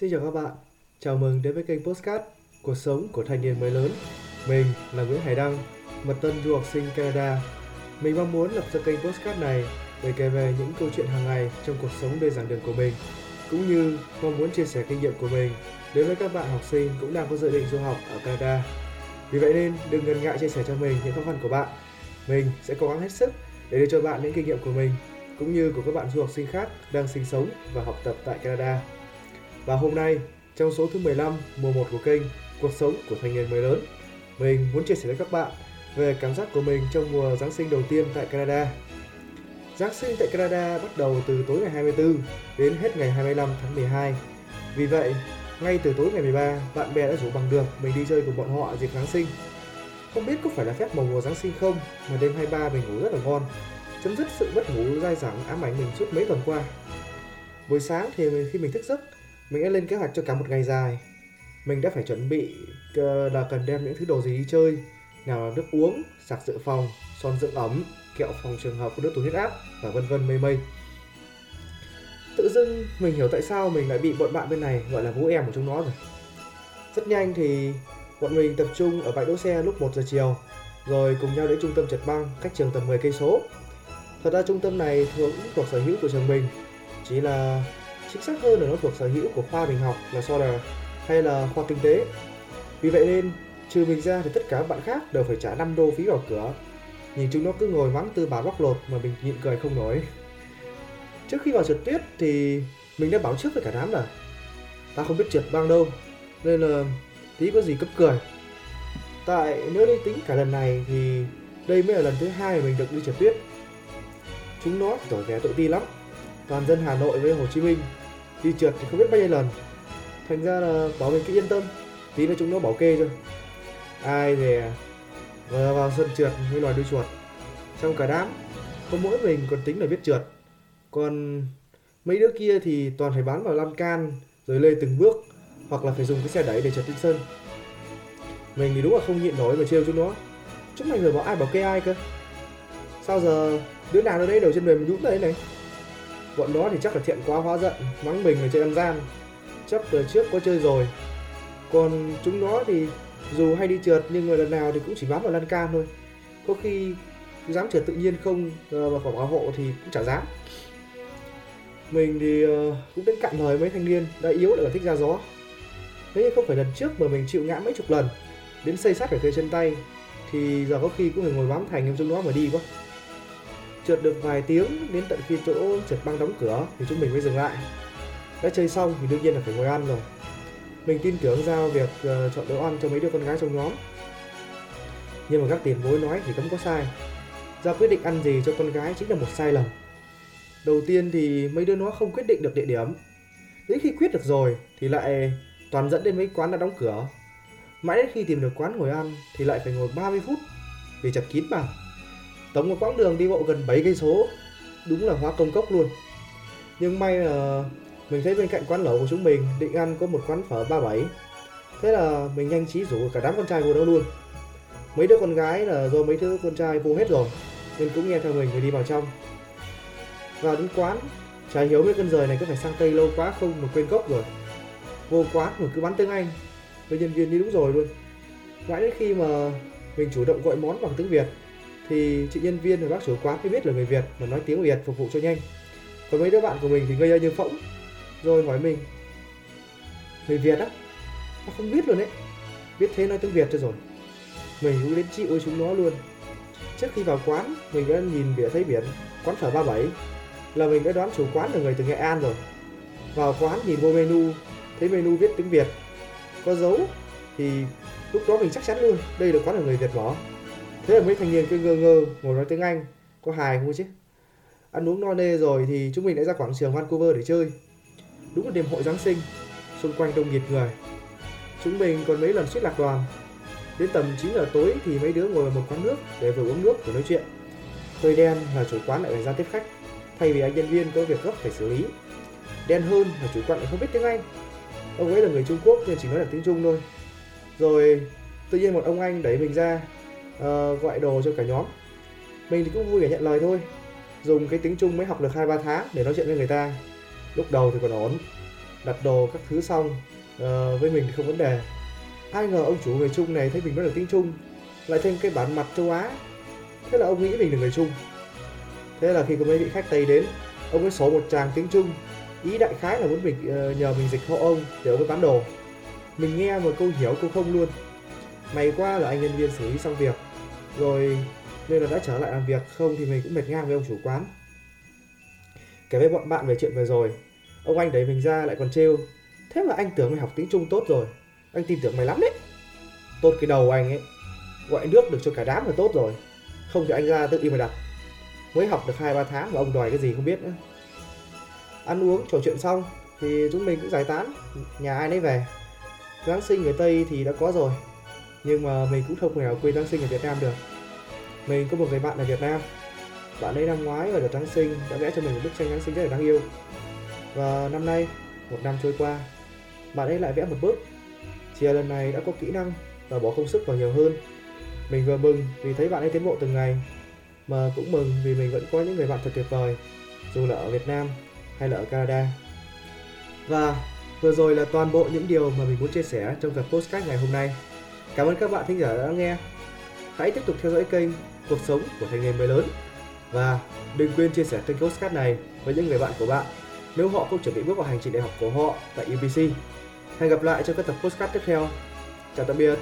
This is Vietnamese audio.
Xin chào các bạn, chào mừng đến với kênh Postcard Cuộc sống của thanh niên mới lớn Mình là Nguyễn Hải Đăng, một tân du học sinh Canada Mình mong muốn lập ra kênh Postcard này để kể về những câu chuyện hàng ngày trong cuộc sống bên giảng đường của mình cũng như mong muốn chia sẻ kinh nghiệm của mình đến với các bạn học sinh cũng đang có dự định du học ở Canada. Vì vậy nên đừng ngần ngại chia sẻ cho mình những khó khăn của bạn. Mình sẽ cố gắng hết sức để đưa cho bạn những kinh nghiệm của mình cũng như của các bạn du học sinh khác đang sinh sống và học tập tại Canada. Và hôm nay, trong số thứ 15 mùa 1 của kênh Cuộc sống của thanh niên mới lớn, mình muốn chia sẻ với các bạn về cảm giác của mình trong mùa Giáng sinh đầu tiên tại Canada. Giáng sinh tại Canada bắt đầu từ tối ngày 24 đến hết ngày 25 tháng 12. Vì vậy, ngay từ tối ngày 13, bạn bè đã rủ bằng được mình đi chơi cùng bọn họ dịp Giáng sinh. Không biết có phải là phép màu mùa Giáng sinh không mà đêm 23 mình ngủ rất là ngon, chấm dứt sự mất ngủ dai dẳng ám ảnh mình suốt mấy tuần qua. Buổi sáng thì khi mình thức giấc, mình đã lên kế hoạch cho cả một ngày dài. Mình đã phải chuẩn bị ờ, là cần đem những thứ đồ gì đi chơi, nào là nước uống, sạc dự phòng, son dưỡng ẩm, kẹo phòng trường hợp của đứa tụt huyết áp và vân vân mây mây. Tự dưng mình hiểu tại sao mình lại bị bọn bạn bên này gọi là vũ em của chúng nó rồi. Rất nhanh thì bọn mình tập trung ở bãi đỗ xe lúc 1 giờ chiều rồi cùng nhau đến trung tâm trượt băng cách trường tầm 10 cây số. Thật ra trung tâm này thuộc thuộc sở hữu của trường mình, chỉ là chính xác hơn là nó thuộc sở hữu của khoa mình học là so là hay là khoa kinh tế. Vì vậy nên, trừ mình ra thì tất cả các bạn khác đều phải trả 5 đô phí vào cửa. Nhìn chúng nó cứ ngồi mắng tư bà bóc lột mà mình nhịn cười không nổi. Trước khi vào trượt tuyết thì mình đã báo trước với cả đám là, ta không biết trượt băng đâu nên là tí có gì cấp cười. Tại nếu đi tính cả lần này thì đây mới là lần thứ hai mình được đi trượt tuyết. Chúng nó tỏ vẻ tự ti lắm. Toàn dân Hà Nội với Hồ Chí Minh đi trượt thì không biết bao nhiêu lần. Thành ra là bảo mình cứ yên tâm, tí nữa chúng nó bảo kê cho. Ai về vừa vào sân trượt với loài đuôi chuột. Trong cả đám, có mỗi mình còn tính là biết trượt. Còn mấy đứa kia thì toàn phải bám vào lan can rồi lê từng bước hoặc là phải dùng cái xe đẩy để trượt lên sân. Mình thì đúng là không nhịn nổi mà trêu chúng nó. Chúng mày vừa bảo ai bảo kê ai cơ. Sao giờ đứa nào ở đây đầu trên mềm mình nhũn đây này. Bọn đó thì chắc là thiện quá hóa giận, mắng mình là chơi ăn gian. Chắc từ trước có chơi rồi. Còn chúng nó thì dù hay đi trượt nhưng mà lần nào thì cũng chỉ bám vào lan can thôi. Có khi dám trượt tự nhiên không ờ, và phải bảo hộ thì cũng chả dám. Mình thì ờ, cũng đến cạn lời mấy thanh niên đã yếu lại còn thích ra gió. Thế nhưng không phải lần trước mà mình chịu ngã mấy chục lần đến xây sát phải cây chân tay thì giờ có khi cũng phải ngồi bám thành trong đó mà đi quá trượt được vài tiếng đến tận khi chỗ trượt băng đóng cửa thì chúng mình mới dừng lại. Đã chơi xong thì đương nhiên là phải ngồi ăn rồi. Mình tin tưởng giao việc uh, chọn đồ ăn cho mấy đứa con gái trong nhóm. Nhưng mà các tiền bối nói thì cấm có sai. Ra quyết định ăn gì cho con gái chính là một sai lầm. Đầu tiên thì mấy đứa nó không quyết định được địa điểm. Đến khi quyết được rồi thì lại toàn dẫn đến mấy quán đã đóng cửa. Mãi đến khi tìm được quán ngồi ăn thì lại phải ngồi 30 phút vì chật kín bàn tổng một quãng đường đi bộ gần 7 cây số, đúng là hóa công cốc luôn. Nhưng may là mình thấy bên cạnh quán lẩu của chúng mình, định ăn có một quán phở 37 thế là mình nhanh trí rủ cả đám con trai vô đó luôn. Mấy đứa con gái là do mấy đứa con trai vô hết rồi, nên cũng nghe theo mình rồi đi vào trong. Vào đến quán, chả hiểu mấy con rời này có phải sang tây lâu quá không mà quên gốc rồi. Vô quán mà cứ bán tiếng anh, với nhân viên đi đúng rồi luôn. Mãi đến khi mà mình chủ động gọi món bằng tiếng việt thì chị nhân viên và bác chủ quán mới biết là người việt mà nói tiếng việt phục vụ cho nhanh. Còn mấy đứa bạn của mình thì ngây ra như phỗng, rồi hỏi mình, người việt á? Nó không biết luôn đấy. Biết thế nói tiếng việt cho rồi. Mình cũng đến chịu với chúng nó luôn. Trước khi vào quán, mình đã nhìn biển thấy biển, quán phở 37 là mình đã đoán chủ quán là người từ nghệ an rồi. Vào quán nhìn vô menu, thấy menu viết tiếng việt. Có dấu thì lúc đó mình chắc chắn luôn, đây là quán là người việt mở thế là mấy thanh niên cứ ngơ ngơ, ngồi nói tiếng anh. Có hài không chứ? Ăn uống no nê rồi thì chúng mình đã ra quảng trường vancouver để chơi. Đúng là đêm hội giáng sinh, xung quanh đông nghịt người. Chúng mình còn mấy lần suýt lạc đoàn. Đến tầm 9 giờ tối thì mấy đứa ngồi ở một quán nước để vừa uống nước vừa nói chuyện. Hơi đen là chủ quán lại phải ra tiếp khách, thay vì anh nhân viên có việc gấp phải xử lý. Đen hơn là chủ quán lại không biết tiếng anh. Ông ấy là người trung quốc nên chỉ nói được tiếng trung thôi. Rồi, tự nhiên một ông anh đẩy mình ra uh, gọi đồ cho cả nhóm. Mình thì cũng vui vẻ nhận lời thôi. Dùng cái tiếng trung mới học được hai ba tháng để nói chuyện với người ta. Lúc đầu thì còn ổn. Đặt đồ các thứ xong uh, với mình thì không vấn đề. Ai ngờ ông chủ người Trung này thấy mình nói được tiếng Trung lại thêm cái bản mặt châu Á. Thế là ông nghĩ mình là người Trung. Thế là khi có mấy vị khách Tây đến ông ấy số một tràng tiếng Trung. Ý đại khái là muốn mình uh, nhờ mình dịch hộ ông để ông ấy bán đồ. Mình nghe một câu hiểu câu không luôn. May qua là anh nhân viên xử lý xong việc rồi, nên là đã trở lại làm việc, không thì mình cũng mệt ngang với ông chủ quán. Kể với bọn bạn về chuyện vừa rồi, ông anh đẩy mình ra lại còn trêu. Thế mà anh tưởng mày học tiếng trung tốt rồi, anh tin tưởng mày lắm đấy. Tốt cái đầu anh ấy, gọi nước được cho cả đám là tốt rồi, không thì anh ra tự đi mà đặt mới học được hai, ba tháng mà ông đòi cái gì không biết nữa. Ăn uống, trò chuyện xong thì chúng mình cũng giải tán, nhà ai nấy về. Giáng sinh người tây thì đã có rồi nhưng mà mình cũng không thể nào quên giáng sinh ở việt nam được. Mình có một người bạn ở việt nam. Bạn ấy năm ngoái ở đợt giáng sinh đã vẽ cho mình một bức tranh giáng sinh rất là đáng yêu. Và năm nay, một năm trôi qua, bạn ấy lại vẽ một bức. Chỉ là lần này đã có kỹ năng và bỏ công sức vào nhiều hơn. Mình vừa mừng vì thấy bạn ấy tiến bộ từng ngày, mà cũng mừng vì mình vẫn có những người bạn thật tuyệt vời, dù là ở Việt Nam hay là ở Canada. Và vừa rồi là toàn bộ những điều mà mình muốn chia sẻ trong tập postcard ngày hôm nay cảm ơn các bạn thính giả đã nghe hãy tiếp tục theo dõi kênh cuộc sống của thanh niên mới lớn và đừng quên chia sẻ kênh podcast này với những người bạn của bạn nếu họ không chuẩn bị bước vào hành trình đại học của họ tại UBC. Hẹn gặp lại trong các tập podcast tiếp theo. Chào tạm biệt.